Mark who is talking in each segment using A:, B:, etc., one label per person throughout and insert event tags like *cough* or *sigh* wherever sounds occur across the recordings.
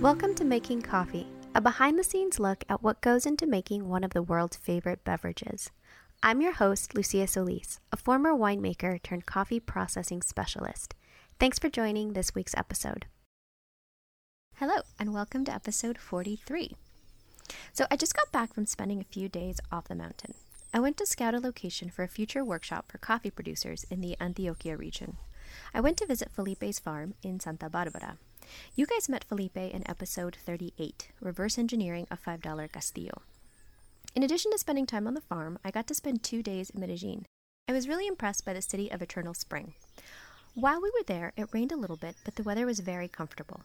A: Welcome to Making Coffee, a behind the scenes look at what goes into making one of the world's favorite beverages. I'm your host, Lucia Solis, a former winemaker turned coffee processing specialist. Thanks for joining this week's episode. Hello, and welcome to episode 43. So, I just got back from spending a few days off the mountain. I went to scout a location for a future workshop for coffee producers in the Antioquia region. I went to visit Felipe's farm in Santa Barbara. You guys met Felipe in episode 38, Reverse Engineering a $5 Castillo. In addition to spending time on the farm, I got to spend two days in Medellin. I was really impressed by the city of eternal spring. While we were there, it rained a little bit, but the weather was very comfortable.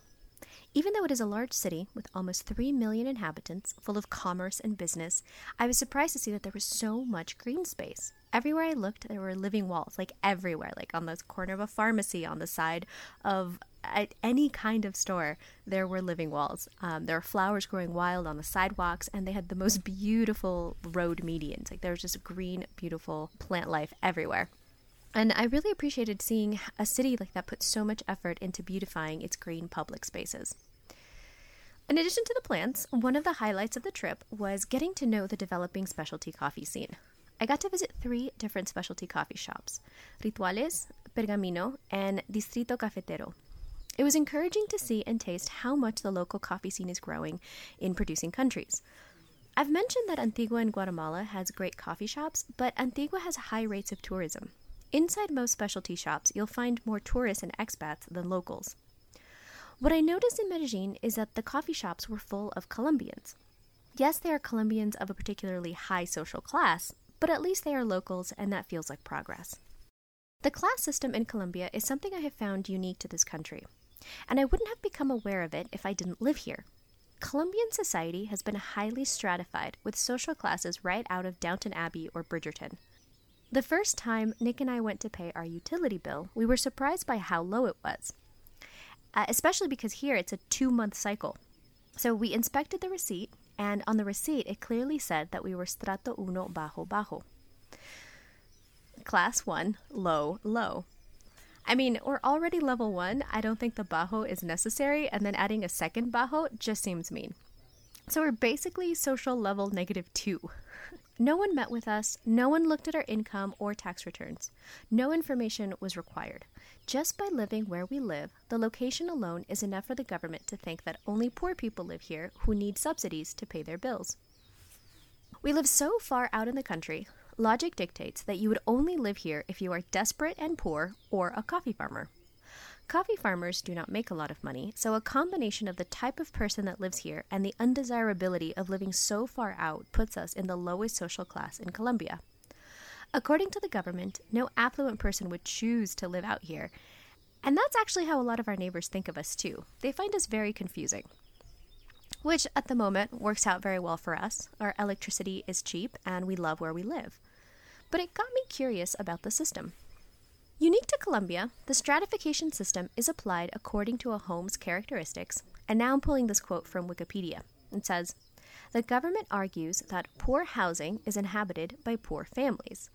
A: Even though it is a large city with almost 3 million inhabitants, full of commerce and business, I was surprised to see that there was so much green space. Everywhere I looked, there were living walls, like everywhere, like on the corner of a pharmacy, on the side of any kind of store, there were living walls. Um, there were flowers growing wild on the sidewalks, and they had the most beautiful road medians. Like there was just green, beautiful plant life everywhere. And I really appreciated seeing a city like that put so much effort into beautifying its green public spaces. In addition to the plants, one of the highlights of the trip was getting to know the developing specialty coffee scene. I got to visit three different specialty coffee shops Rituales, Pergamino, and Distrito Cafetero. It was encouraging to see and taste how much the local coffee scene is growing in producing countries. I've mentioned that Antigua in Guatemala has great coffee shops, but Antigua has high rates of tourism. Inside most specialty shops, you'll find more tourists and expats than locals. What I noticed in Medellin is that the coffee shops were full of Colombians. Yes, they are Colombians of a particularly high social class, but at least they are locals, and that feels like progress. The class system in Colombia is something I have found unique to this country, and I wouldn't have become aware of it if I didn't live here. Colombian society has been highly stratified, with social classes right out of Downton Abbey or Bridgerton. The first time Nick and I went to pay our utility bill, we were surprised by how low it was, uh, especially because here it's a two month cycle. So we inspected the receipt, and on the receipt it clearly said that we were strato uno bajo bajo. Class 1, low, low. I mean, we're already level 1. I don't think the bajo is necessary, and then adding a second bajo just seems mean. So we're basically social level negative 2. *laughs* No one met with us, no one looked at our income or tax returns. No information was required. Just by living where we live, the location alone is enough for the government to think that only poor people live here who need subsidies to pay their bills. We live so far out in the country, logic dictates that you would only live here if you are desperate and poor or a coffee farmer. Coffee farmers do not make a lot of money, so a combination of the type of person that lives here and the undesirability of living so far out puts us in the lowest social class in Colombia. According to the government, no affluent person would choose to live out here. And that's actually how a lot of our neighbors think of us, too. They find us very confusing. Which, at the moment, works out very well for us. Our electricity is cheap, and we love where we live. But it got me curious about the system. Unique to Colombia, the stratification system is applied according to a home's characteristics, and now I'm pulling this quote from Wikipedia. It says, The government argues that poor housing is inhabited by poor families.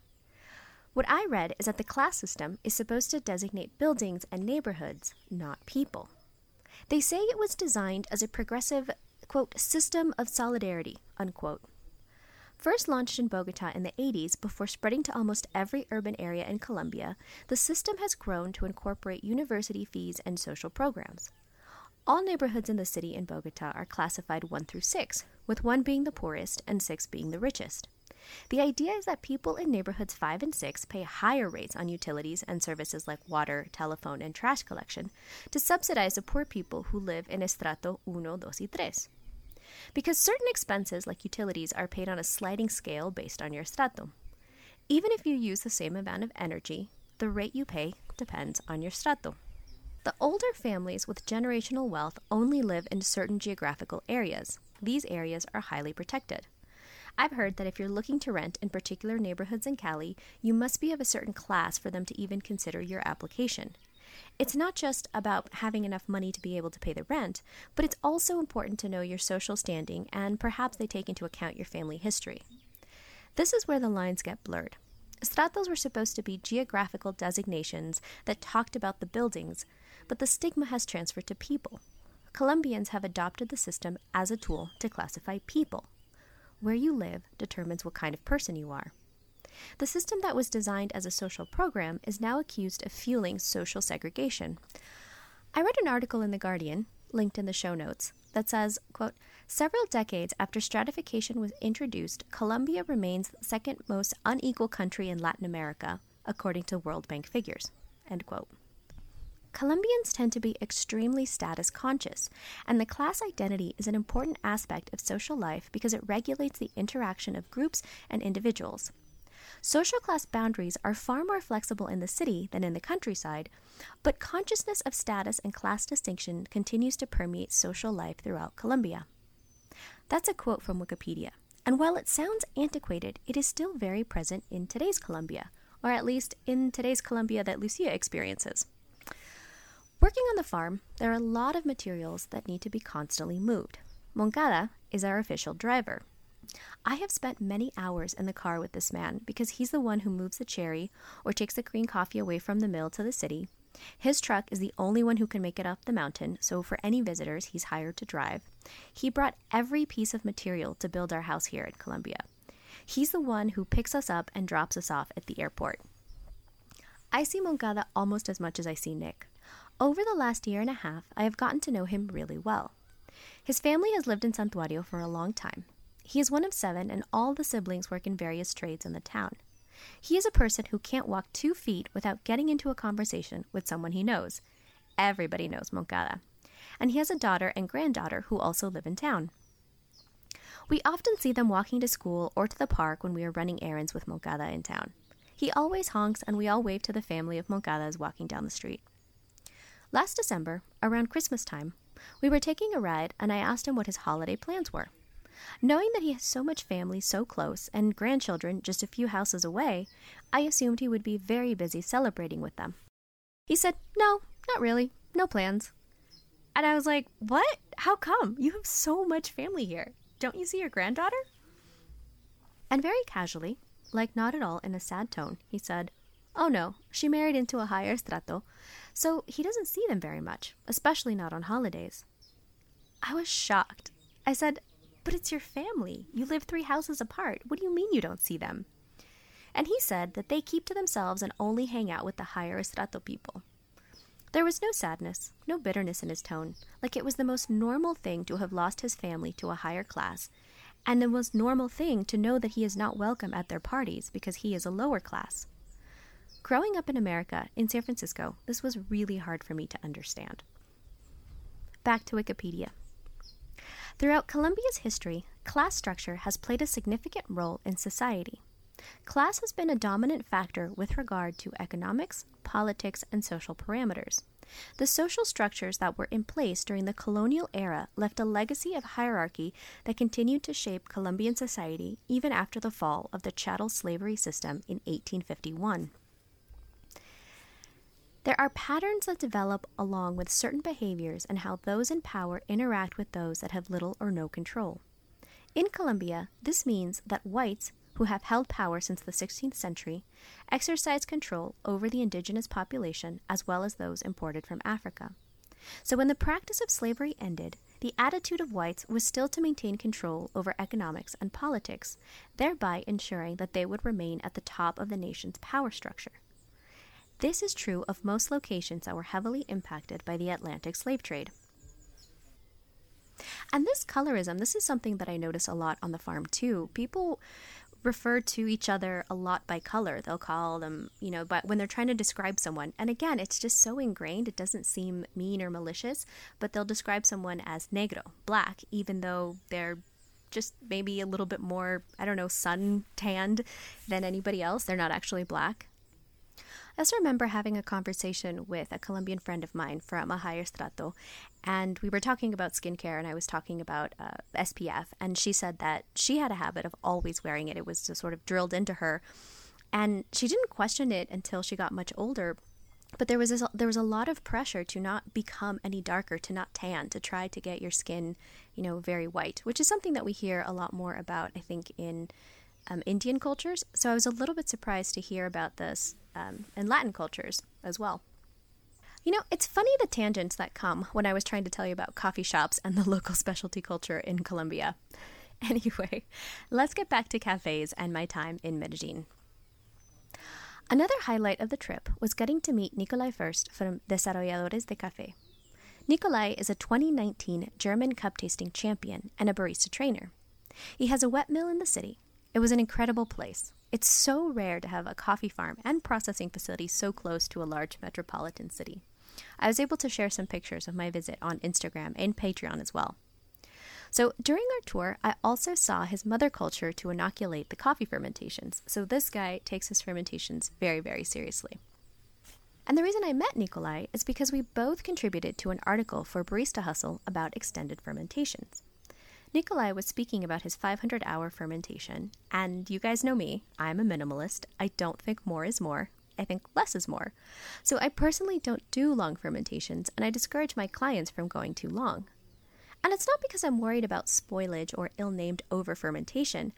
A: What I read is that the class system is supposed to designate buildings and neighborhoods, not people. They say it was designed as a progressive, quote, system of solidarity, unquote. First launched in Bogota in the 80s before spreading to almost every urban area in Colombia, the system has grown to incorporate university fees and social programs. All neighborhoods in the city in Bogota are classified 1 through 6, with 1 being the poorest and 6 being the richest. The idea is that people in neighborhoods 5 and 6 pay higher rates on utilities and services like water, telephone, and trash collection to subsidize the poor people who live in estrato 1, 2, y 3 because certain expenses like utilities are paid on a sliding scale based on your stratum. Even if you use the same amount of energy, the rate you pay depends on your stratum. The older families with generational wealth only live in certain geographical areas. These areas are highly protected. I've heard that if you're looking to rent in particular neighborhoods in Cali, you must be of a certain class for them to even consider your application. It's not just about having enough money to be able to pay the rent, but it's also important to know your social standing and perhaps they take into account your family history. This is where the lines get blurred. Stratos were supposed to be geographical designations that talked about the buildings, but the stigma has transferred to people. Colombians have adopted the system as a tool to classify people. Where you live determines what kind of person you are. The system that was designed as a social program is now accused of fueling social segregation. I read an article in The Guardian, linked in the show notes, that says, quote, Several decades after stratification was introduced, Colombia remains the second most unequal country in Latin America, according to World Bank figures. End quote. Colombians tend to be extremely status conscious, and the class identity is an important aspect of social life because it regulates the interaction of groups and individuals. Social class boundaries are far more flexible in the city than in the countryside, but consciousness of status and class distinction continues to permeate social life throughout Colombia. That's a quote from Wikipedia. And while it sounds antiquated, it is still very present in today's Colombia, or at least in today's Colombia that Lucia experiences. Working on the farm, there are a lot of materials that need to be constantly moved. Moncada is our official driver. I have spent many hours in the car with this man because he's the one who moves the cherry or takes the green coffee away from the mill to the city. His truck is the only one who can make it up the mountain, so for any visitors, he's hired to drive. He brought every piece of material to build our house here in Colombia. He's the one who picks us up and drops us off at the airport. I see Moncada almost as much as I see Nick. Over the last year and a half, I have gotten to know him really well. His family has lived in Santuario for a long time. He is one of seven, and all the siblings work in various trades in the town. He is a person who can't walk two feet without getting into a conversation with someone he knows. Everybody knows Moncada. And he has a daughter and granddaughter who also live in town. We often see them walking to school or to the park when we are running errands with Moncada in town. He always honks, and we all wave to the family of Moncadas walking down the street. Last December, around Christmas time, we were taking a ride, and I asked him what his holiday plans were. Knowing that he has so much family so close and grandchildren just a few houses away, I assumed he would be very busy celebrating with them. He said, No, not really. No plans. And I was like, What? How come? You have so much family here. Don't you see your granddaughter? And very casually, like not at all in a sad tone, he said, Oh no, she married into a higher strato, so he doesn't see them very much, especially not on holidays. I was shocked. I said, But it's your family. You live three houses apart. What do you mean you don't see them? And he said that they keep to themselves and only hang out with the higher strato people. There was no sadness, no bitterness in his tone, like it was the most normal thing to have lost his family to a higher class, and the most normal thing to know that he is not welcome at their parties because he is a lower class. Growing up in America, in San Francisco, this was really hard for me to understand. Back to Wikipedia. Throughout Colombia's history, class structure has played a significant role in society. Class has been a dominant factor with regard to economics, politics, and social parameters. The social structures that were in place during the colonial era left a legacy of hierarchy that continued to shape Colombian society even after the fall of the chattel slavery system in 1851. There are patterns that develop along with certain behaviors and how those in power interact with those that have little or no control. In Colombia, this means that whites, who have held power since the 16th century, exercise control over the indigenous population as well as those imported from Africa. So when the practice of slavery ended, the attitude of whites was still to maintain control over economics and politics, thereby ensuring that they would remain at the top of the nation's power structure. This is true of most locations that were heavily impacted by the Atlantic slave trade. And this colorism, this is something that I notice a lot on the farm too. People refer to each other a lot by color. They'll call them, you know, but when they're trying to describe someone. And again, it's just so ingrained, it doesn't seem mean or malicious, but they'll describe someone as negro, black, even though they're just maybe a little bit more, I don't know, sun tanned than anybody else. They're not actually black. I also remember having a conversation with a Colombian friend of mine from a higher strato, and we were talking about skincare, and I was talking about uh, SPF, and she said that she had a habit of always wearing it. It was just sort of drilled into her, and she didn't question it until she got much older. But there was this, there was a lot of pressure to not become any darker, to not tan, to try to get your skin, you know, very white, which is something that we hear a lot more about. I think in um, Indian cultures, so I was a little bit surprised to hear about this um, in Latin cultures as well. You know, it's funny the tangents that come when I was trying to tell you about coffee shops and the *laughs* local specialty culture in Colombia. *laughs* Anyway, let's get back to cafes and my time in Medellin. Another highlight of the trip was getting to meet Nikolai Furst from Desarrolladores de Café. Nikolai is a 2019 German cup tasting champion and a barista trainer. He has a wet mill in the city. It was an incredible place. It's so rare to have a coffee farm and processing facility so close to a large metropolitan city. I was able to share some pictures of my visit on Instagram and Patreon as well. So during our tour, I also saw his mother culture to inoculate the coffee fermentations. So this guy takes his fermentations very, very seriously. And the reason I met Nikolai is because we both contributed to an article for Barista Hustle about extended fermentations. Nikolai was speaking about his 500 hour fermentation, and you guys know me, I'm a minimalist. I don't think more is more. I think less is more. So I personally don't do long fermentations, and I discourage my clients from going too long. And it's not because I'm worried about spoilage or ill named over fermentation.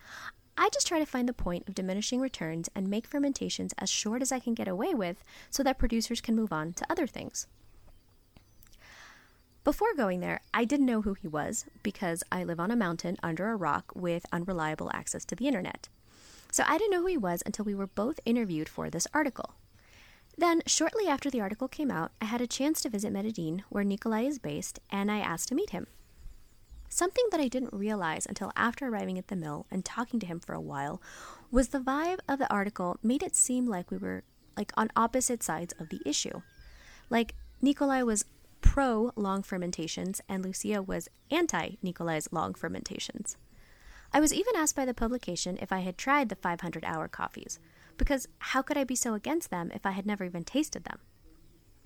A: I just try to find the point of diminishing returns and make fermentations as short as I can get away with so that producers can move on to other things. Before going there, I didn't know who he was because I live on a mountain under a rock with unreliable access to the internet. So I didn't know who he was until we were both interviewed for this article. Then, shortly after the article came out, I had a chance to visit Medellin, where Nikolai is based, and I asked to meet him. Something that I didn't realize until after arriving at the mill and talking to him for a while was the vibe of the article made it seem like we were like on opposite sides of the issue. Like Nikolai was pro long fermentations and Lucia was anti Nikolai's long fermentations. I was even asked by the publication if I had tried the 500 hour coffees, because how could I be so against them if I had never even tasted them?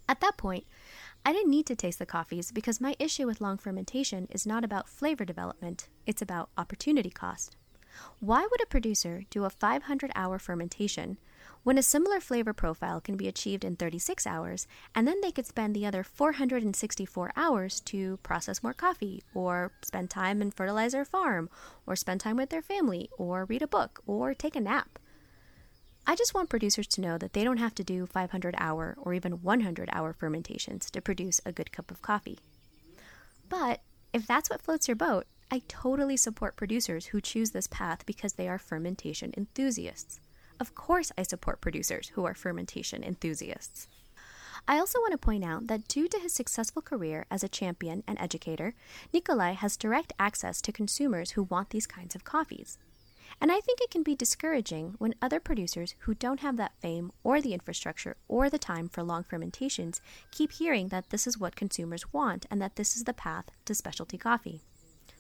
A: At that point, I didn't need to taste the coffees because my issue with long fermentation is not about flavor development, it's about opportunity cost. Why would a producer do a 500 hour fermentation when a similar flavor profile can be achieved in 36 hours and then they could spend the other 464 hours to process more coffee or spend time and fertilize their farm or spend time with their family or read a book or take a nap? I just want producers to know that they don't have to do 500 hour or even 100 hour fermentations to produce a good cup of coffee. But if that's what floats your boat, I totally support producers who choose this path because they are fermentation enthusiasts. Of course, I support producers who are fermentation enthusiasts. I also want to point out that due to his successful career as a champion and educator, Nikolai has direct access to consumers who want these kinds of coffees. And I think it can be discouraging when other producers who don't have that fame or the infrastructure or the time for long fermentations keep hearing that this is what consumers want and that this is the path to specialty coffee.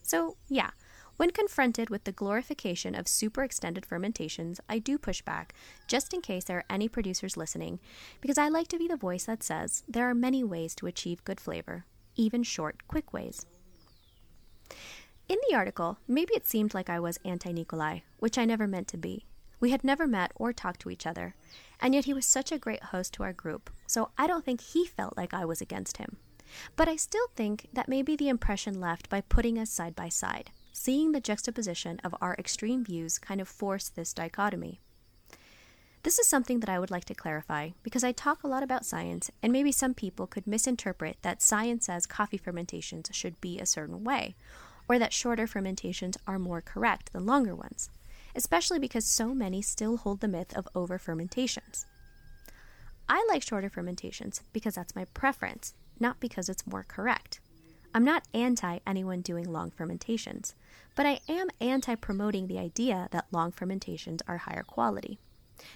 A: So, yeah, when confronted with the glorification of super extended fermentations, I do push back, just in case there are any producers listening, because I like to be the voice that says there are many ways to achieve good flavor, even short, quick ways. In the article, maybe it seemed like I was anti Nikolai, which I never meant to be. We had never met or talked to each other, and yet he was such a great host to our group, so I don't think he felt like I was against him. But I still think that may be the impression left by putting us side by side. Seeing the juxtaposition of our extreme views kind of forced this dichotomy. This is something that I would like to clarify because I talk a lot about science, and maybe some people could misinterpret that science says coffee fermentations should be a certain way, or that shorter fermentations are more correct than longer ones, especially because so many still hold the myth of over fermentations. I like shorter fermentations because that's my preference, not because it's more correct. I'm not anti anyone doing long fermentations, but I am anti promoting the idea that long fermentations are higher quality.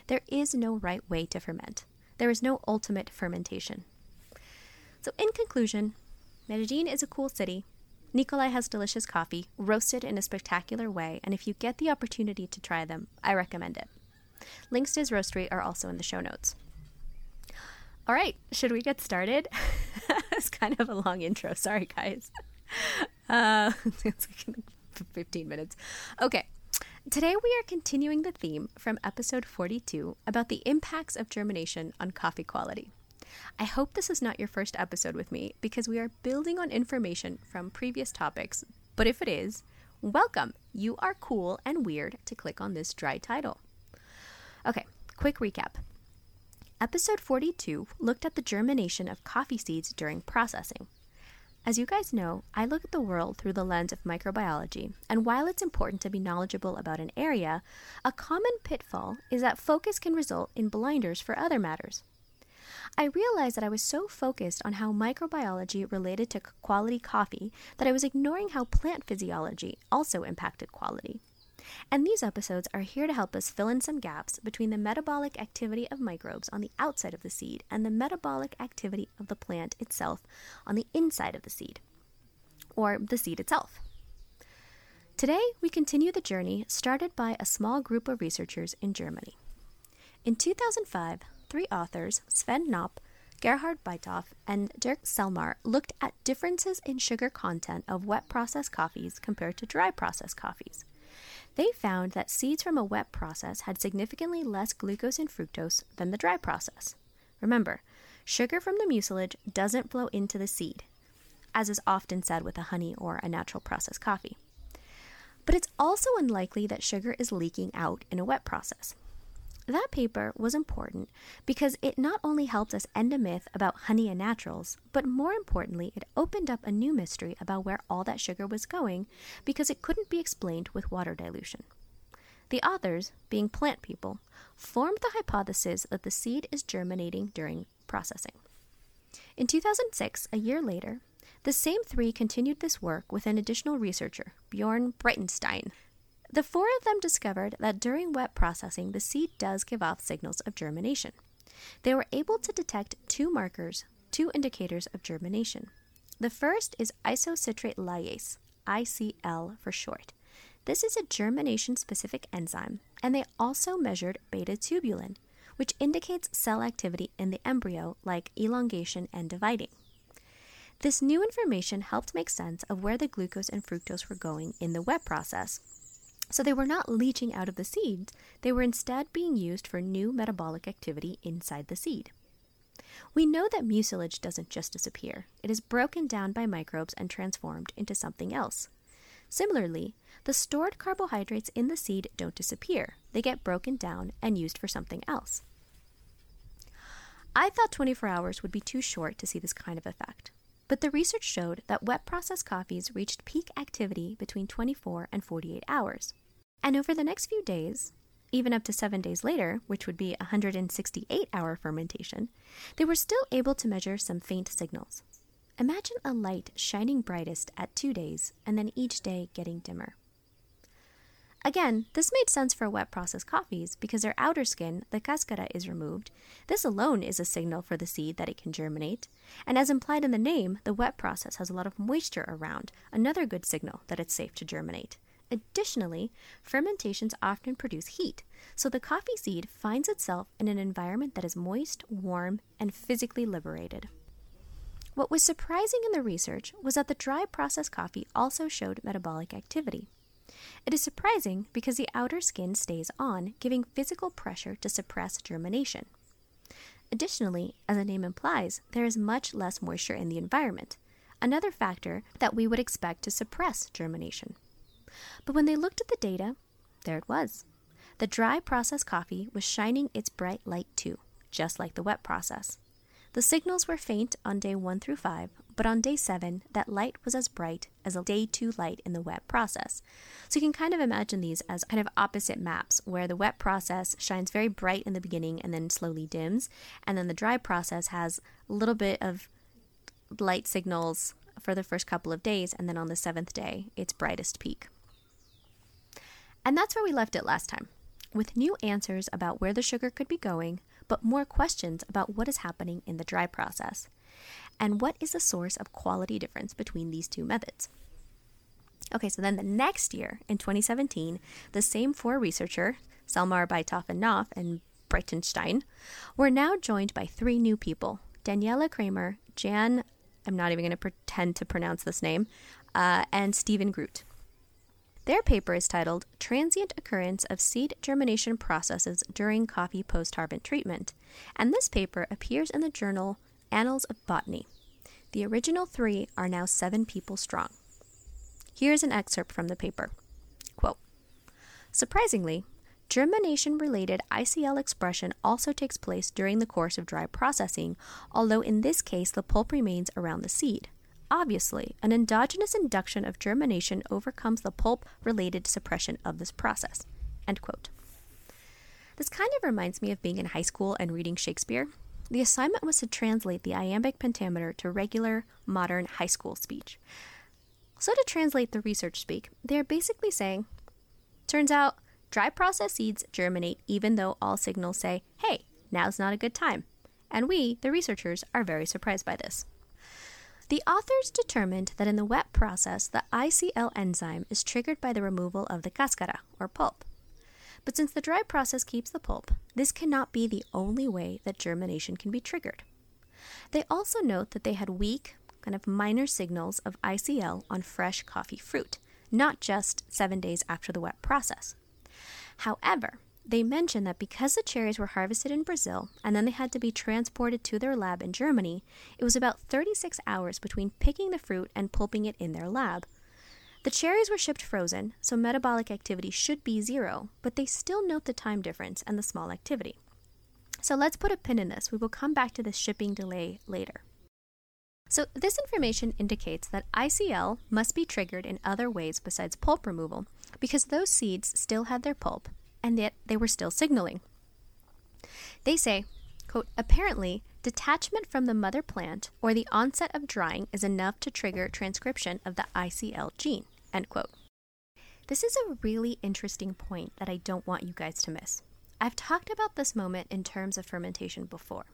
A: There is no right way to ferment. There is no ultimate fermentation. So, in conclusion, Medellin is a cool city Nikolai has delicious coffee, roasted in a spectacular way, and if you get the opportunity to try them, I recommend it. Links to his roastery are also in the show notes. All right, should we get started? *laughs* *laughs* it's kind of a long intro. Sorry, guys. *laughs* Uh, *laughs* it's like 15 minutes. Okay, today we are continuing the theme from episode 42 about the impacts of germination on coffee quality. I hope this is not your first episode with me because we are building on information from previous topics, but if it is, welcome. You are cool and weird to click on this dry title. Okay, quick recap. Episode 42 looked at the germination of coffee seeds during processing. As you guys know, I look at the world through the lens of microbiology, and while it's important to be knowledgeable about an area, a common pitfall is that focus can result in blinders for other matters. I realized that I was so focused on how microbiology related to quality coffee that I was ignoring how plant physiology also impacted quality. And these episodes are here to help us fill in some gaps between the metabolic activity of microbes on the outside of the seed and the metabolic activity of the plant itself on the inside of the seed, or the seed itself. Today, we continue the journey started by a small group of researchers in Germany. In 2005, three authors, Sven Knopp, Gerhard Bytof, and Dirk Selmar, looked at differences in sugar content of wet processed coffees compared to dry processed coffees. They found that seeds from a wet process had significantly less glucose and fructose than the dry process. Remember, sugar from the mucilage doesn't flow into the seed, as is often said with a honey or a natural processed coffee. But it's also unlikely that sugar is leaking out in a wet process. That paper was important because it not only helped us end a myth about honey and naturals, but more importantly, it opened up a new mystery about where all that sugar was going because it couldn't be explained with water dilution. The authors, being plant people, formed the hypothesis that the seed is germinating during processing. In 2006, a year later, the same three continued this work with an additional researcher, Bjorn Breitenstein, the four of them discovered that during wet processing, the seed does give off signals of germination. They were able to detect two markers, two indicators of germination. The first is isocitrate lyase, ICL for short. This is a germination specific enzyme, and they also measured beta tubulin, which indicates cell activity in the embryo like elongation and dividing. This new information helped make sense of where the glucose and fructose were going in the wet process so they were not leaching out of the seeds, they were instead being used for new metabolic activity inside the seed. We know that mucilage doesn't just disappear, it is broken down by microbes and transformed into something else. Similarly, the stored carbohydrates in the seed don't disappear, they get broken down and used for something else. I thought 24 hours would be too short to see this kind of effect. But the research showed that wet processed coffees reached peak activity between 24 and 48 hours. And over the next few days, even up to seven days later, which would be 168 hour fermentation, they were still able to measure some faint signals. Imagine a light shining brightest at two days and then each day getting dimmer. Again, this made sense for wet processed coffees because their outer skin, the cascara, is removed. This alone is a signal for the seed that it can germinate. And as implied in the name, the wet process has a lot of moisture around, another good signal that it's safe to germinate. Additionally, fermentations often produce heat, so the coffee seed finds itself in an environment that is moist, warm, and physically liberated. What was surprising in the research was that the dry processed coffee also showed metabolic activity. It is surprising because the outer skin stays on, giving physical pressure to suppress germination. Additionally, as the name implies, there is much less moisture in the environment, another factor that we would expect to suppress germination. But when they looked at the data, there it was. The dry process coffee was shining its bright light too, just like the wet process. The signals were faint on day 1 through 5, but on day 7, that light was as bright as a day 2 light in the wet process. So you can kind of imagine these as kind of opposite maps, where the wet process shines very bright in the beginning and then slowly dims, and then the dry process has a little bit of light signals for the first couple of days, and then on the seventh day, its brightest peak. And that's where we left it last time, with new answers about where the sugar could be going, but more questions about what is happening in the dry process and what is the source of quality difference between these two methods. Okay, so then the next year, in 2017, the same four researchers, Selmar, Bytof, and Knopp, and Breitenstein, were now joined by three new people Daniela Kramer, Jan, I'm not even going to pretend to pronounce this name, uh, and Stephen Groot. Their paper is titled Transient Occurrence of Seed Germination Processes During Coffee Post Harvest Treatment, and this paper appears in the journal Annals of Botany. The original three are now seven people strong. Here's an excerpt from the paper. Quote Surprisingly, germination related ICL expression also takes place during the course of dry processing, although in this case the pulp remains around the seed. Obviously, an endogenous induction of germination overcomes the pulp related suppression of this process. End quote. This kind of reminds me of being in high school and reading Shakespeare. The assignment was to translate the iambic pentameter to regular, modern high school speech. So, to translate the research speak, they are basically saying, turns out dry process seeds germinate even though all signals say, hey, now's not a good time. And we, the researchers, are very surprised by this. The authors determined that in the wet process, the ICL enzyme is triggered by the removal of the cascara, or pulp. But since the dry process keeps the pulp, this cannot be the only way that germination can be triggered. They also note that they had weak, kind of minor signals of ICL on fresh coffee fruit, not just seven days after the wet process. However, they mention that because the cherries were harvested in Brazil and then they had to be transported to their lab in Germany, it was about 36 hours between picking the fruit and pulping it in their lab. The cherries were shipped frozen, so metabolic activity should be zero, but they still note the time difference and the small activity. So let's put a pin in this. We will come back to the shipping delay later. So, this information indicates that ICL must be triggered in other ways besides pulp removal because those seeds still had their pulp and yet they were still signaling. They say, quote, apparently, detachment from the mother plant or the onset of drying is enough to trigger transcription of the ICL gene, end quote. This is a really interesting point that I don't want you guys to miss. I've talked about this moment in terms of fermentation before.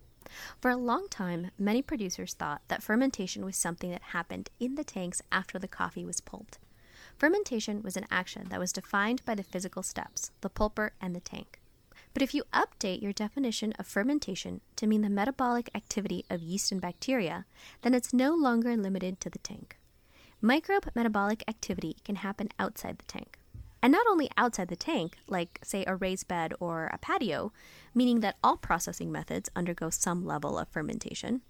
A: For a long time, many producers thought that fermentation was something that happened in the tanks after the coffee was pulped. Fermentation was an action that was defined by the physical steps, the pulper and the tank. But if you update your definition of fermentation to mean the metabolic activity of yeast and bacteria, then it's no longer limited to the tank. Microbe metabolic activity can happen outside the tank. And not only outside the tank, like, say, a raised bed or a patio, meaning that all processing methods undergo some level of fermentation,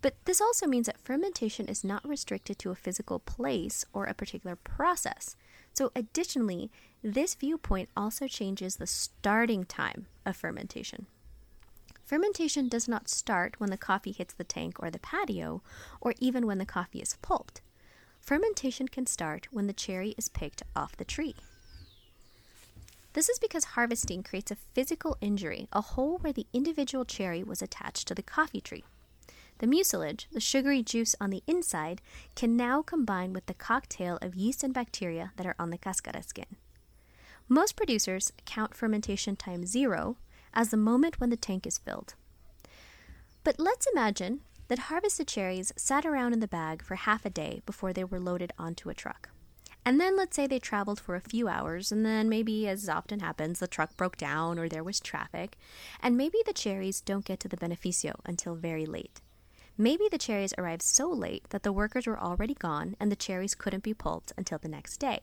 A: but this also means that fermentation is not restricted to a physical place or a particular process. So, additionally, this viewpoint also changes the starting time of fermentation. Fermentation does not start when the coffee hits the tank or the patio, or even when the coffee is pulped. Fermentation can start when the cherry is picked off the tree. This is because harvesting creates a physical injury, a hole where the individual cherry was attached to the coffee tree. The mucilage, the sugary juice on the inside, can now combine with the cocktail of yeast and bacteria that are on the cascara skin. Most producers count fermentation time zero as the moment when the tank is filled. But let's imagine that harvested cherries sat around in the bag for half a day before they were loaded onto a truck. And then let's say they traveled for a few hours, and then maybe, as often happens, the truck broke down or there was traffic, and maybe the cherries don't get to the beneficio until very late. Maybe the cherries arrived so late that the workers were already gone and the cherries couldn't be pulped until the next day.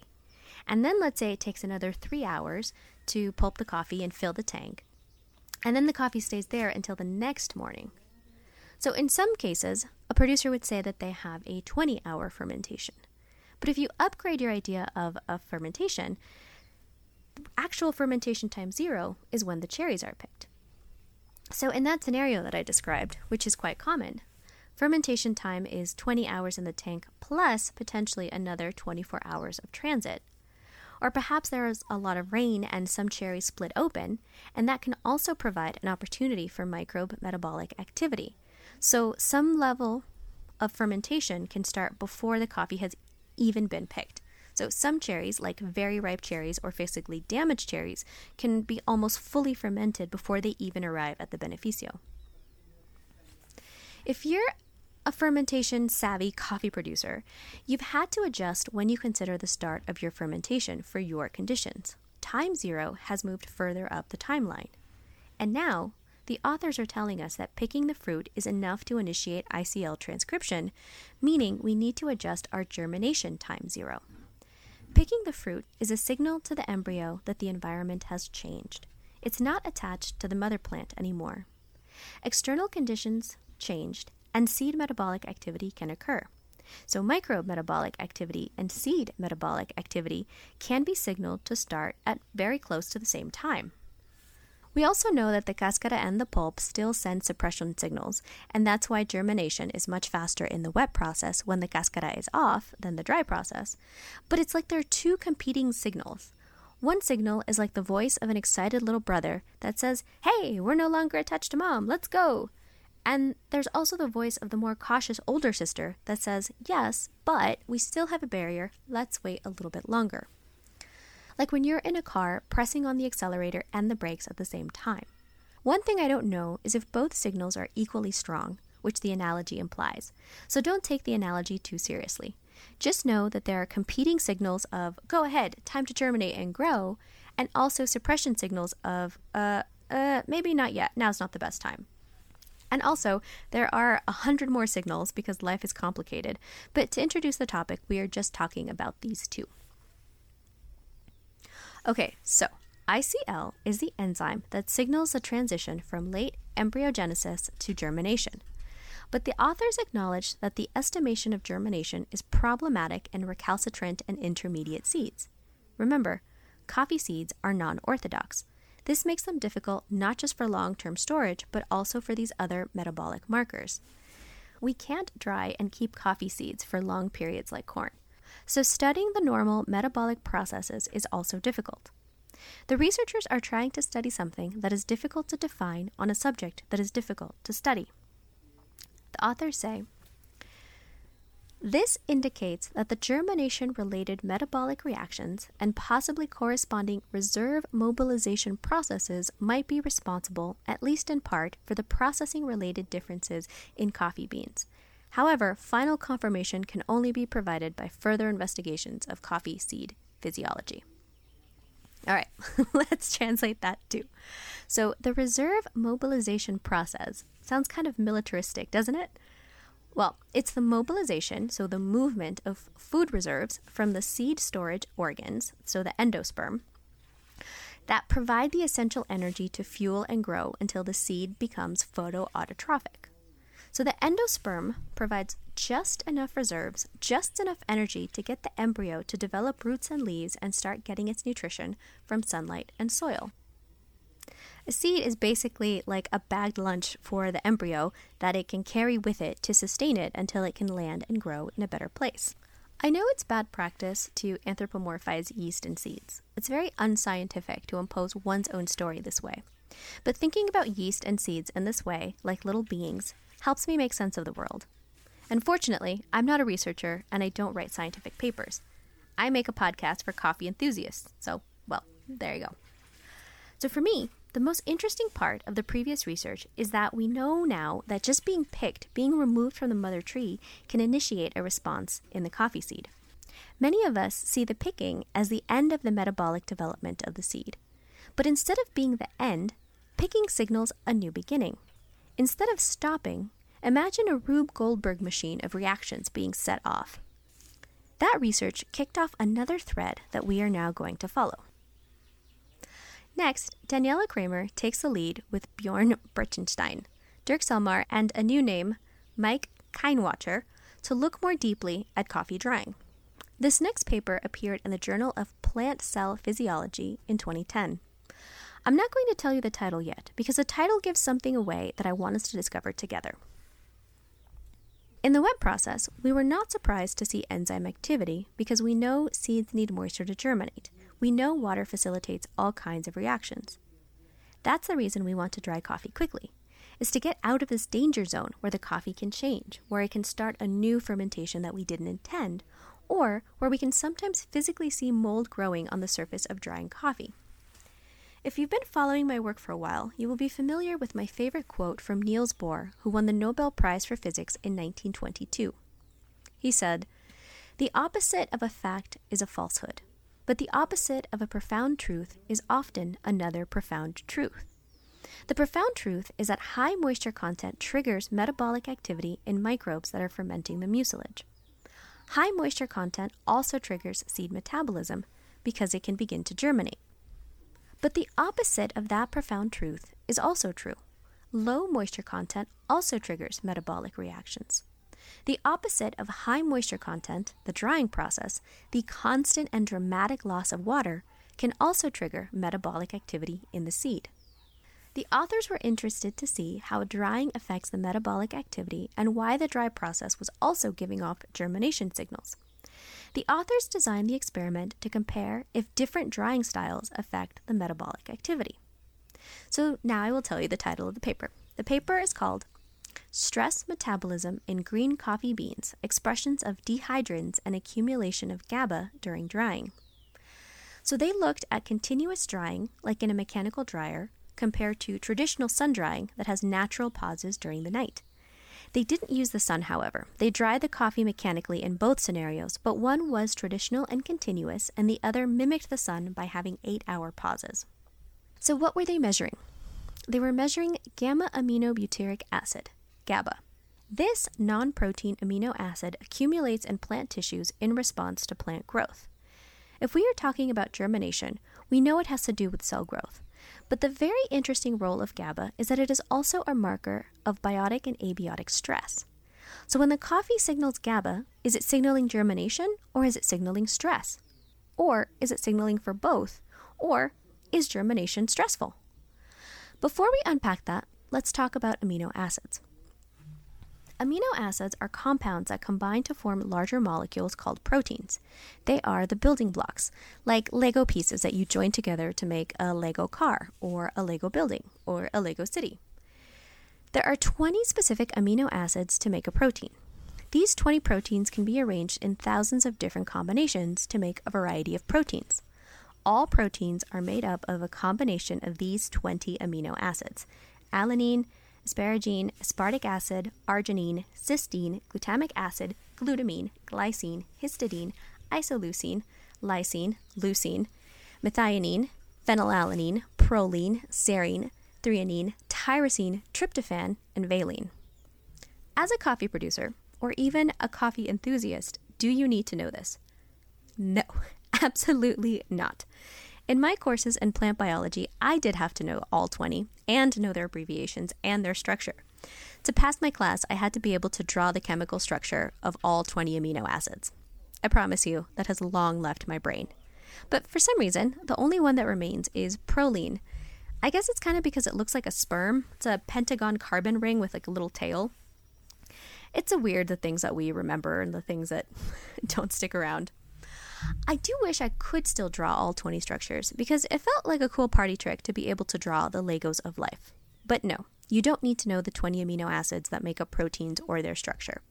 A: And then let's say it takes another three hours to pulp the coffee and fill the tank. And then the coffee stays there until the next morning. So, in some cases, a producer would say that they have a 20 hour fermentation. But if you upgrade your idea of a fermentation, actual fermentation time zero is when the cherries are picked. So, in that scenario that I described, which is quite common, Fermentation time is 20 hours in the tank plus potentially another 24 hours of transit. Or perhaps there is a lot of rain and some cherries split open, and that can also provide an opportunity for microbe metabolic activity. So, some level of fermentation can start before the coffee has even been picked. So, some cherries, like very ripe cherries or physically damaged cherries, can be almost fully fermented before they even arrive at the beneficio. If you're a fermentation savvy coffee producer, you've had to adjust when you consider the start of your fermentation for your conditions. Time zero has moved further up the timeline. And now, the authors are telling us that picking the fruit is enough to initiate ICL transcription, meaning we need to adjust our germination time zero. Picking the fruit is a signal to the embryo that the environment has changed. It's not attached to the mother plant anymore. External conditions changed, and seed metabolic activity can occur. So, microbe metabolic activity and seed metabolic activity can be signaled to start at very close to the same time. We also know that the cascara and the pulp still send suppression signals, and that's why germination is much faster in the wet process when the cascara is off than the dry process. But it's like there are two competing signals. One signal is like the voice of an excited little brother that says, Hey, we're no longer attached to mom, let's go. And there's also the voice of the more cautious older sister that says, Yes, but we still have a barrier, let's wait a little bit longer like when you're in a car pressing on the accelerator and the brakes at the same time. One thing I don't know is if both signals are equally strong, which the analogy implies, so don't take the analogy too seriously. Just know that there are competing signals of go ahead, time to germinate and grow, and also suppression signals of uh, uh, maybe not yet, now's not the best time. And also, there are a hundred more signals because life is complicated, but to introduce the topic, we are just talking about these two. Okay, so ICL is the enzyme that signals the transition from late embryogenesis to germination. But the authors acknowledge that the estimation of germination is problematic in recalcitrant and intermediate seeds. Remember, coffee seeds are non orthodox. This makes them difficult not just for long term storage, but also for these other metabolic markers. We can't dry and keep coffee seeds for long periods like corn. So, studying the normal metabolic processes is also difficult. The researchers are trying to study something that is difficult to define on a subject that is difficult to study. The authors say this indicates that the germination related metabolic reactions and possibly corresponding reserve mobilization processes might be responsible, at least in part, for the processing related differences in coffee beans However, final confirmation can only be provided by further investigations of coffee seed physiology. All right, *laughs* let's translate that too. So, the reserve mobilization process sounds kind of militaristic, doesn't it? Well, it's the mobilization, so the movement of food reserves from the seed storage organs, so the endosperm, that provide the essential energy to fuel and grow until the seed becomes photoautotrophic. So the endosperm provides just enough reserves, just enough energy to get the embryo to develop roots and leaves and start getting its nutrition from sunlight and soil. A seed is basically like a bagged lunch for the embryo that it can carry with it to sustain it until it can land and grow in a better place. I know it's bad practice to anthropomorphize yeast and seeds. It's very unscientific to impose one's own story this way. But thinking about yeast and seeds in this way, like little beings, helps me make sense of the world. Unfortunately, I'm not a researcher and I don't write scientific papers. I make a podcast for coffee enthusiasts, so, well, there you go. So, for me, the most interesting part of the previous research is that we know now that just being picked, being removed from the mother tree, can initiate a response in the coffee seed. Many of us see the picking as the end of the metabolic development of the seed. But instead of being the end, picking signals a new beginning. Instead of stopping, imagine a Rube Goldberg machine of reactions being set off. That research kicked off another thread that we are now going to follow. Next, Daniela Kramer takes the lead with Bjorn Breitenstein, Dirk Selmar, and a new name, Mike Kleinwachter, to look more deeply at coffee drying. This next paper appeared in the Journal of Plant Cell Physiology in 2010. I'm not going to tell you the title yet because the title gives something away that I want us to discover together. In the wet process, we were not surprised to see enzyme activity because we know seeds need moisture to germinate. We know water facilitates all kinds of reactions. That's the reason we want to dry coffee quickly, is to get out of this danger zone where the coffee can change, where it can start a new fermentation that we didn't intend, or where we can sometimes physically see mold growing on the surface of drying coffee. If you've been following my work for a while, you will be familiar with my favorite quote from Niels Bohr, who won the Nobel Prize for Physics in 1922. He said, The opposite of a fact is a falsehood, but the opposite of a profound truth is often another profound truth. The profound truth is that high moisture content triggers metabolic activity in microbes that are fermenting the mucilage. High moisture content also triggers seed metabolism because it can begin to germinate. But the opposite of that profound truth is also true. Low moisture content also triggers metabolic reactions. The opposite of high moisture content, the drying process, the constant and dramatic loss of water, can also trigger metabolic activity in the seed. The authors were interested to see how drying affects the metabolic activity and why the dry process was also giving off germination signals. The authors designed the experiment to compare if different drying styles affect the metabolic activity. So now I will tell you the title of the paper. The paper is called Stress Metabolism in Green Coffee Beans Expressions of Dehydrins and Accumulation of GABA During Drying. So they looked at continuous drying, like in a mechanical dryer, compared to traditional sun drying that has natural pauses during the night. They didn't use the sun, however. They dried the coffee mechanically in both scenarios, but one was traditional and continuous, and the other mimicked the sun by having eight hour pauses. So, what were they measuring? They were measuring gamma aminobutyric acid, GABA. This non protein amino acid accumulates in plant tissues in response to plant growth. If we are talking about germination, we know it has to do with cell growth. But the very interesting role of GABA is that it is also a marker of biotic and abiotic stress. So when the coffee signals GABA, is it signaling germination or is it signaling stress? Or is it signaling for both? Or is germination stressful? Before we unpack that, let's talk about amino acids. Amino acids are compounds that combine to form larger molecules called proteins. They are the building blocks, like Lego pieces that you join together to make a Lego car, or a Lego building, or a Lego city. There are 20 specific amino acids to make a protein. These 20 proteins can be arranged in thousands of different combinations to make a variety of proteins. All proteins are made up of a combination of these 20 amino acids alanine, asparagine, aspartic acid, arginine, cysteine, glutamic acid, glutamine, glycine, histidine, isoleucine, lysine, leucine, methionine, phenylalanine, proline, serine, threonine, tyrosine, tryptophan, and valine. As a coffee producer, or even a coffee enthusiast, do you need to know this? No, *laughs* absolutely not. In my courses in plant biology, I did have to know all 20 and know their abbreviations and their structure. To pass my class, I had to be able to draw the chemical structure of all 20 amino acids. I promise you, that has long left my brain. But for some reason, the only one that remains is proline. I guess it's kind of because it looks like a sperm. It's a pentagon carbon ring with like a little tail. It's a weird the things that we remember and the things that *laughs* don't stick around. I do wish I could still draw all 20 structures because it felt like a cool party trick to be able to draw the Legos of life. But no, you don't need to know the 20 amino acids that make up proteins or their structure.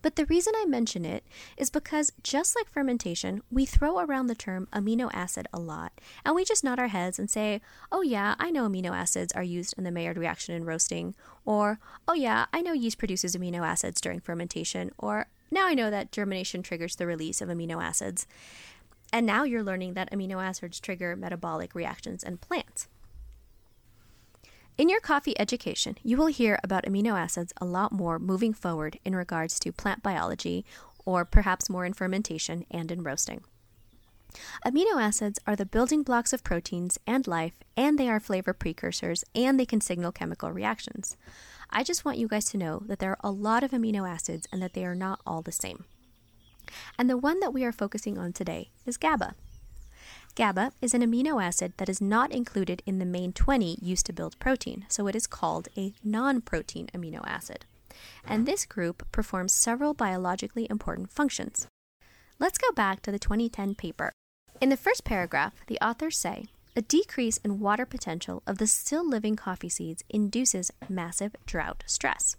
A: But the reason I mention it is because just like fermentation, we throw around the term amino acid a lot, and we just nod our heads and say, oh yeah, I know amino acids are used in the Maillard reaction in roasting, or oh yeah, I know yeast produces amino acids during fermentation, or now I know that germination triggers the release of amino acids. And now you're learning that amino acids trigger metabolic reactions in plants. In your coffee education, you will hear about amino acids a lot more moving forward in regards to plant biology, or perhaps more in fermentation and in roasting. Amino acids are the building blocks of proteins and life, and they are flavor precursors, and they can signal chemical reactions. I just want you guys to know that there are a lot of amino acids and that they are not all the same. And the one that we are focusing on today is GABA. GABA is an amino acid that is not included in the main 20 used to build protein, so it is called a non protein amino acid. And this group performs several biologically important functions. Let's go back to the 2010 paper. In the first paragraph, the authors say a decrease in water potential of the still living coffee seeds induces massive drought stress.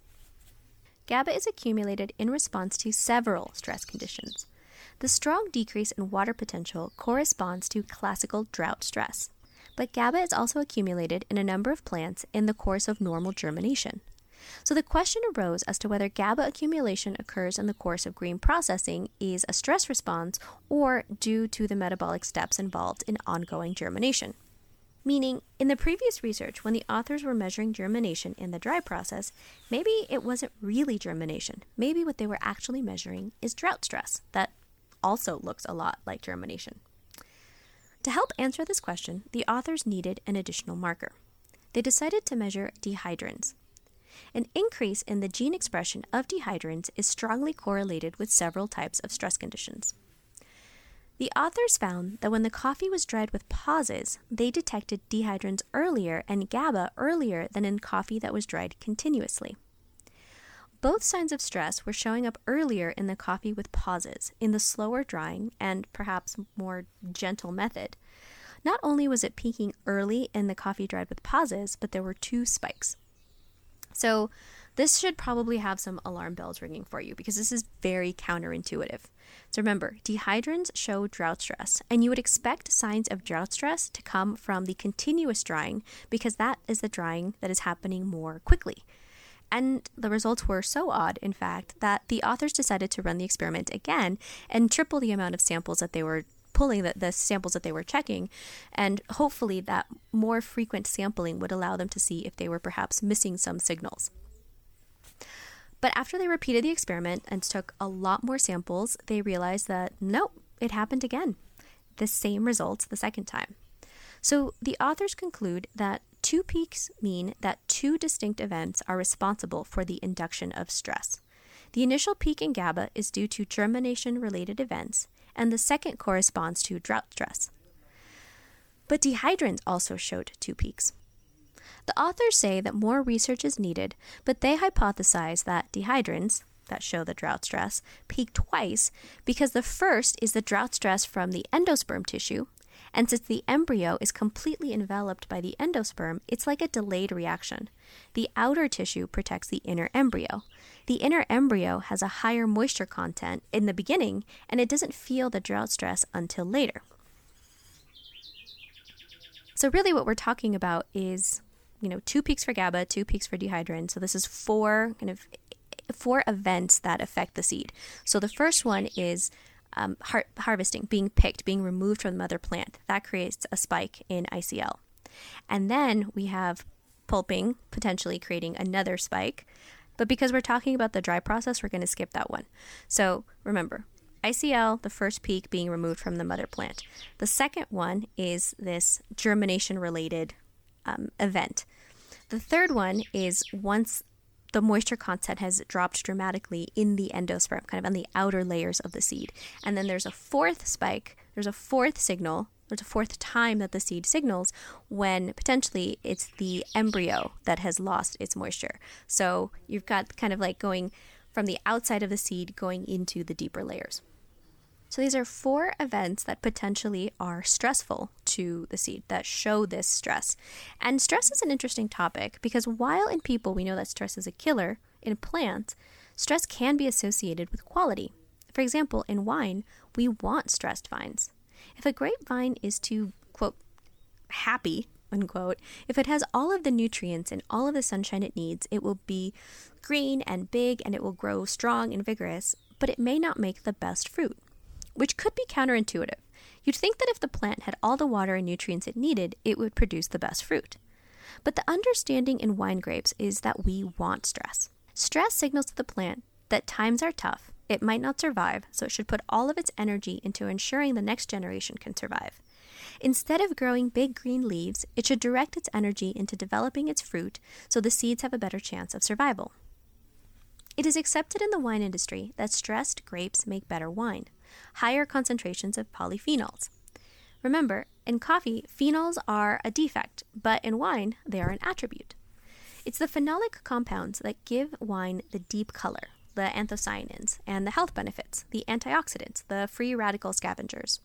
A: GABA is accumulated in response to several stress conditions. The strong decrease in water potential corresponds to classical drought stress, but GABA is also accumulated in a number of plants in the course of normal germination. So the question arose as to whether GABA accumulation occurs in the course of green processing is a stress response or due to the metabolic steps involved in ongoing germination. Meaning, in the previous research, when the authors were measuring germination in the dry process, maybe it wasn't really germination. Maybe what they were actually measuring is drought stress, that also looks a lot like germination. To help answer this question, the authors needed an additional marker. They decided to measure dehydrins, an increase in the gene expression of dehydrins is strongly correlated with several types of stress conditions. The authors found that when the coffee was dried with pauses, they detected dehydrins earlier and GABA earlier than in coffee that was dried continuously. Both signs of stress were showing up earlier in the coffee with pauses, in the slower drying and perhaps more gentle method. Not only was it peaking early in the coffee dried with pauses, but there were two spikes. So, this should probably have some alarm bells ringing for you because this is very counterintuitive. So, remember, dehydrins show drought stress, and you would expect signs of drought stress to come from the continuous drying because that is the drying that is happening more quickly. And the results were so odd, in fact, that the authors decided to run the experiment again and triple the amount of samples that they were pulling, the, the samples that they were checking. And hopefully, that more frequent sampling would allow them to see if they were perhaps missing some signals. But after they repeated the experiment and took a lot more samples, they realized that nope, it happened again. The same results the second time. So the authors conclude that two peaks mean that two distinct events are responsible for the induction of stress. The initial peak in GABA is due to germination related events, and the second corresponds to drought stress. But dehydrins also showed two peaks. The authors say that more research is needed, but they hypothesize that dehydrins, that show the drought stress, peak twice because the first is the drought stress from the endosperm tissue, and since the embryo is completely enveloped by the endosperm, it's like a delayed reaction. The outer tissue protects the inner embryo. The inner embryo has a higher moisture content in the beginning, and it doesn't feel the drought stress until later. So, really, what we're talking about is you know, two peaks for GABA, two peaks for dehydrin. So this is four kind of four events that affect the seed. So the first one is um, har- harvesting, being picked, being removed from the mother plant. That creates a spike in ICL. And then we have pulping, potentially creating another spike. But because we're talking about the dry process, we're going to skip that one. So remember, ICL, the first peak being removed from the mother plant. The second one is this germination related um, event. The third one is once the moisture content has dropped dramatically in the endosperm, kind of on the outer layers of the seed. And then there's a fourth spike, there's a fourth signal, there's a fourth time that the seed signals when potentially it's the embryo that has lost its moisture. So you've got kind of like going from the outside of the seed going into the deeper layers. So these are four events that potentially are stressful to the seed that show this stress. And stress is an interesting topic because while in people we know that stress is a killer, in plants, stress can be associated with quality. For example, in wine, we want stressed vines. If a grapevine is too, quote, happy, unquote, if it has all of the nutrients and all of the sunshine it needs, it will be green and big and it will grow strong and vigorous, but it may not make the best fruit which could be counterintuitive. You'd think that if the plant had all the water and nutrients it needed, it would produce the best fruit. But the understanding in wine grapes is that we want stress. Stress signals to the plant that times are tough, it might not survive, so it should put all of its energy into ensuring the next generation can survive. Instead of growing big green leaves, it should direct its energy into developing its fruit so the seeds have a better chance of survival. It is accepted in the wine industry that stressed grapes make better wine higher concentrations of polyphenols. Remember, in coffee, phenols are a defect, but in wine, they are an attribute. It's the phenolic compounds that give wine the deep color, the anthocyanins, and the health benefits, the antioxidants, the free radical scavengers.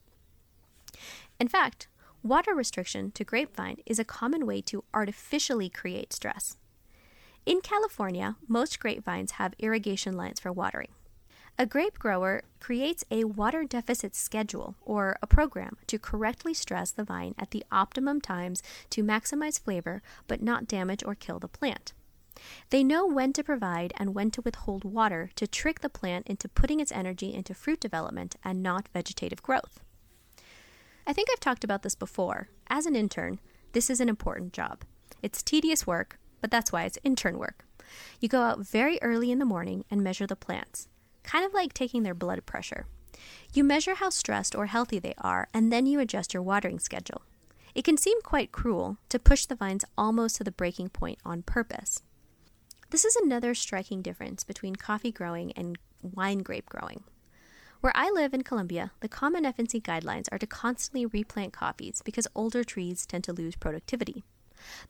A: In fact, water restriction to grapevine is a common way to artificially create stress. In California, most grapevines have irrigation lines for watering. A grape grower creates a water deficit schedule or a program to correctly stress the vine at the optimum times to maximize flavor but not damage or kill the plant. They know when to provide and when to withhold water to trick the plant into putting its energy into fruit development and not vegetative growth. I think I've talked about this before. As an intern, this is an important job. It's tedious work, but that's why it's intern work. You go out very early in the morning and measure the plants kind of like taking their blood pressure. You measure how stressed or healthy they are, and then you adjust your watering schedule. It can seem quite cruel to push the vines almost to the breaking point on purpose. This is another striking difference between coffee growing and wine grape growing. Where I live in Colombia, the common FNC guidelines are to constantly replant coffees because older trees tend to lose productivity.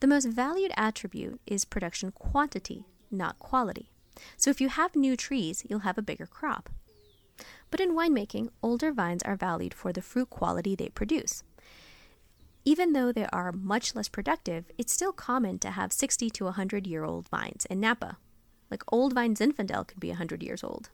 A: The most valued attribute is production quantity, not quality. So if you have new trees, you'll have a bigger crop. But in winemaking, older vines are valued for the fruit quality they produce. Even though they are much less productive, it's still common to have 60 to 100 year old vines in Napa. Like old vine Zinfandel could be 100 years old.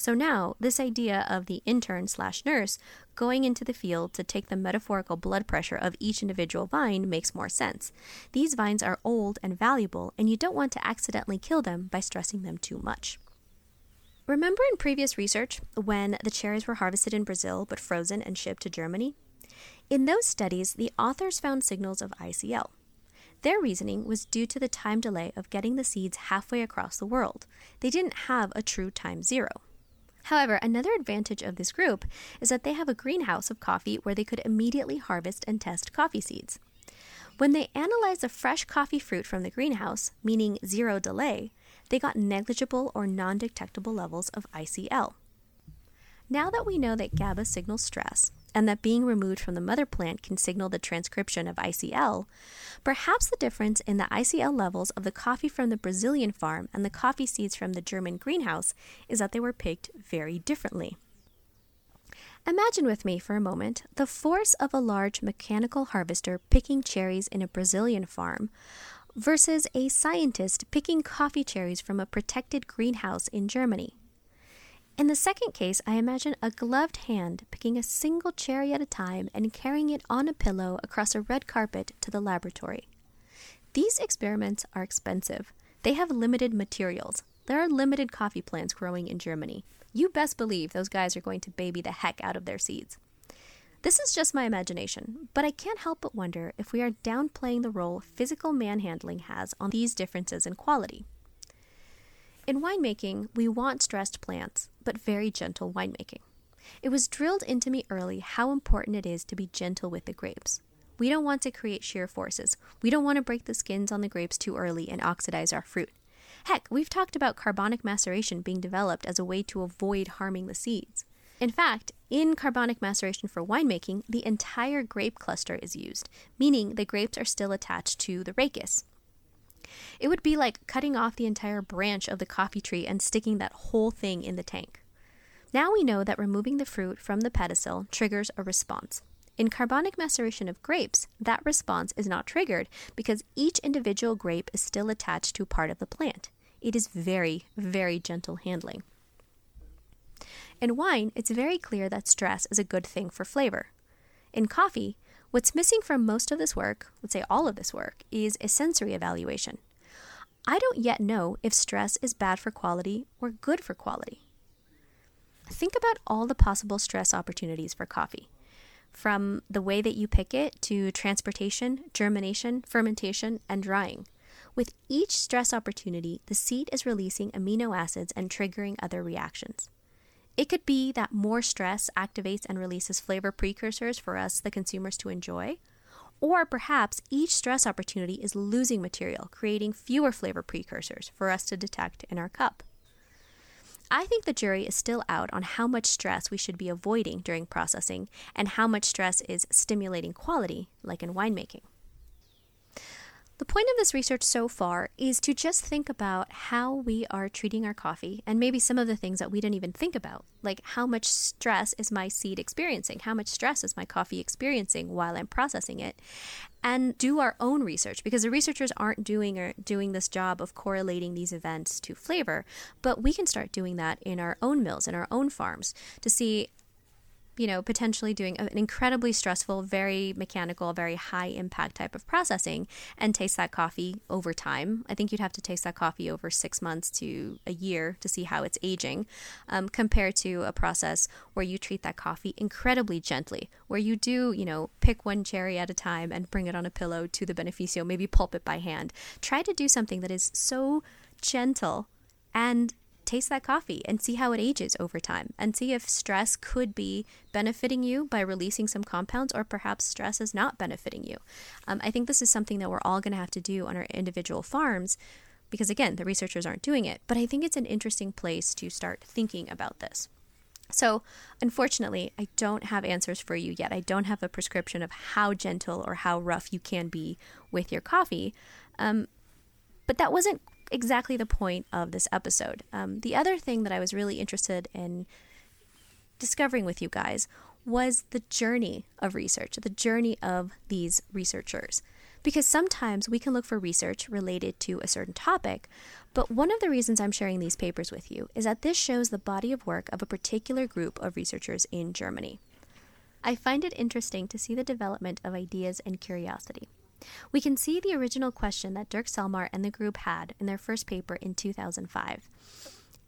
A: So now, this idea of the intern slash nurse going into the field to take the metaphorical blood pressure of each individual vine makes more sense. These vines are old and valuable, and you don't want to accidentally kill them by stressing them too much. Remember in previous research when the cherries were harvested in Brazil but frozen and shipped to Germany? In those studies, the authors found signals of ICL. Their reasoning was due to the time delay of getting the seeds halfway across the world. They didn't have a true time zero. However, another advantage of this group is that they have a greenhouse of coffee where they could immediately harvest and test coffee seeds. When they analyzed the fresh coffee fruit from the greenhouse, meaning zero delay, they got negligible or non detectable levels of ICL. Now that we know that GABA signals stress, and that being removed from the mother plant can signal the transcription of ICL, perhaps the difference in the ICL levels of the coffee from the Brazilian farm and the coffee seeds from the German greenhouse is that they were picked very differently. Imagine with me for a moment the force of a large mechanical harvester picking cherries in a Brazilian farm versus a scientist picking coffee cherries from a protected greenhouse in Germany. In the second case, I imagine a gloved hand picking a single cherry at a time and carrying it on a pillow across a red carpet to the laboratory. These experiments are expensive. They have limited materials. There are limited coffee plants growing in Germany. You best believe those guys are going to baby the heck out of their seeds. This is just my imagination, but I can't help but wonder if we are downplaying the role physical manhandling has on these differences in quality. In winemaking, we want stressed plants, but very gentle winemaking. It was drilled into me early how important it is to be gentle with the grapes. We don't want to create shear forces. We don't want to break the skins on the grapes too early and oxidize our fruit. Heck, we've talked about carbonic maceration being developed as a way to avoid harming the seeds. In fact, in carbonic maceration for winemaking, the entire grape cluster is used, meaning the grapes are still attached to the rachis. It would be like cutting off the entire branch of the coffee tree and sticking that whole thing in the tank. Now we know that removing the fruit from the pedicel triggers a response. In carbonic maceration of grapes, that response is not triggered because each individual grape is still attached to part of the plant. It is very, very gentle handling. In wine, it's very clear that stress is a good thing for flavor. In coffee, What's missing from most of this work, let's say all of this work, is a sensory evaluation. I don't yet know if stress is bad for quality or good for quality. Think about all the possible stress opportunities for coffee, from the way that you pick it to transportation, germination, fermentation, and drying. With each stress opportunity, the seed is releasing amino acids and triggering other reactions. It could be that more stress activates and releases flavor precursors for us, the consumers, to enjoy. Or perhaps each stress opportunity is losing material, creating fewer flavor precursors for us to detect in our cup. I think the jury is still out on how much stress we should be avoiding during processing and how much stress is stimulating quality, like in winemaking. The point of this research so far is to just think about how we are treating our coffee and maybe some of the things that we didn't even think about, like how much stress is my seed experiencing? How much stress is my coffee experiencing while I'm processing it? And do our own research because the researchers aren't doing or doing this job of correlating these events to flavor, but we can start doing that in our own mills, in our own farms to see you know, potentially doing an incredibly stressful, very mechanical, very high impact type of processing and taste that coffee over time. I think you'd have to taste that coffee over six months to a year to see how it's aging, um, compared to a process where you treat that coffee incredibly gently, where you do, you know, pick one cherry at a time and bring it on a pillow to the beneficio, maybe pulp it by hand. Try to do something that is so gentle and taste that coffee and see how it ages over time and see if stress could be benefiting you by releasing some compounds or perhaps stress is not benefiting you. Um, I think this is something that we're all going to have to do on our individual farms because again, the researchers aren't doing it. But I think it's an interesting place to start thinking about this. So, unfortunately, I don't have answers for you yet. I don't have a prescription of how gentle or how rough you can be with your coffee. Um, but that wasn't exactly the point of this episode. Um, the other thing that I was really interested in discovering with you guys was the journey of research, the journey of these researchers. Because sometimes we can look for research related to a certain topic, but one of the reasons I'm sharing these papers with you is that this shows the body of work of a particular group of researchers in Germany. I find it interesting to see the development of ideas and curiosity. We can see the original question that Dirk Selmar and the group had in their first paper in 2005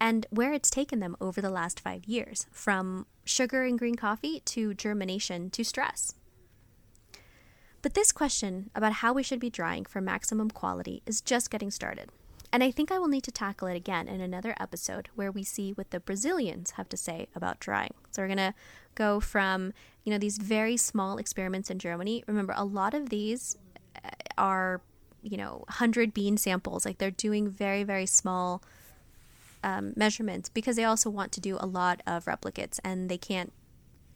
A: and where it's taken them over the last five years from sugar in green coffee to germination to stress. But this question about how we should be drying for maximum quality is just getting started. And I think I will need to tackle it again in another episode where we see what the Brazilians have to say about drying. So we're going to go from, you know, these very small experiments in Germany. Remember, a lot of these are, you know, 100 bean samples. Like they're doing very, very small um, measurements because they also want to do a lot of replicates and they can't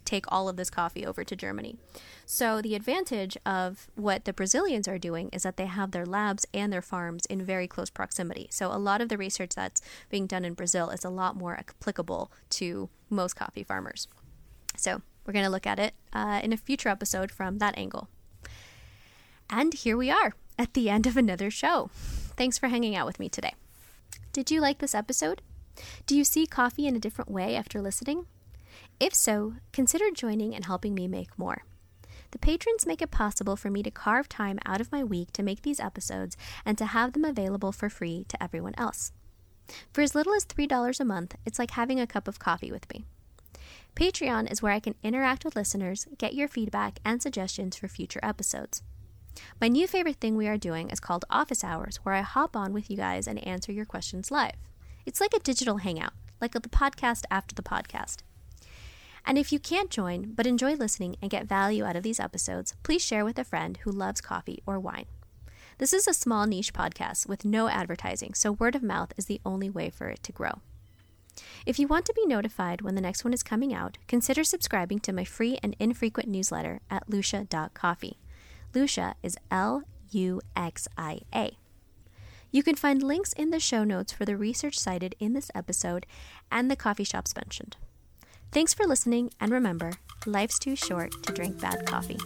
A: take all of this coffee over to Germany. So, the advantage of what the Brazilians are doing is that they have their labs and their farms in very close proximity. So, a lot of the research that's being done in Brazil is a lot more applicable to most coffee farmers. So, we're going to look at it uh, in a future episode from that angle. And here we are at the end of another show. Thanks for hanging out with me today. Did you like this episode? Do you see coffee in a different way after listening? If so, consider joining and helping me make more. The patrons make it possible for me to carve time out of my week to make these episodes and to have them available for free to everyone else. For as little as $3 a month, it's like having a cup of coffee with me. Patreon is where I can interact with listeners, get your feedback, and suggestions for future episodes. My new favorite thing we are doing is called Office Hours, where I hop on with you guys and answer your questions live. It's like a digital hangout, like the podcast after the podcast. And if you can't join but enjoy listening and get value out of these episodes, please share with a friend who loves coffee or wine. This is a small niche podcast with no advertising, so word of mouth is the only way for it to grow. If you want to be notified when the next one is coming out, consider subscribing to my free and infrequent newsletter at luxia.coffee. Luxia is L U X I A. You can find links in the show notes for the research cited in this episode and the coffee shops mentioned. Thanks for listening, and remember, life's too short to drink bad coffee.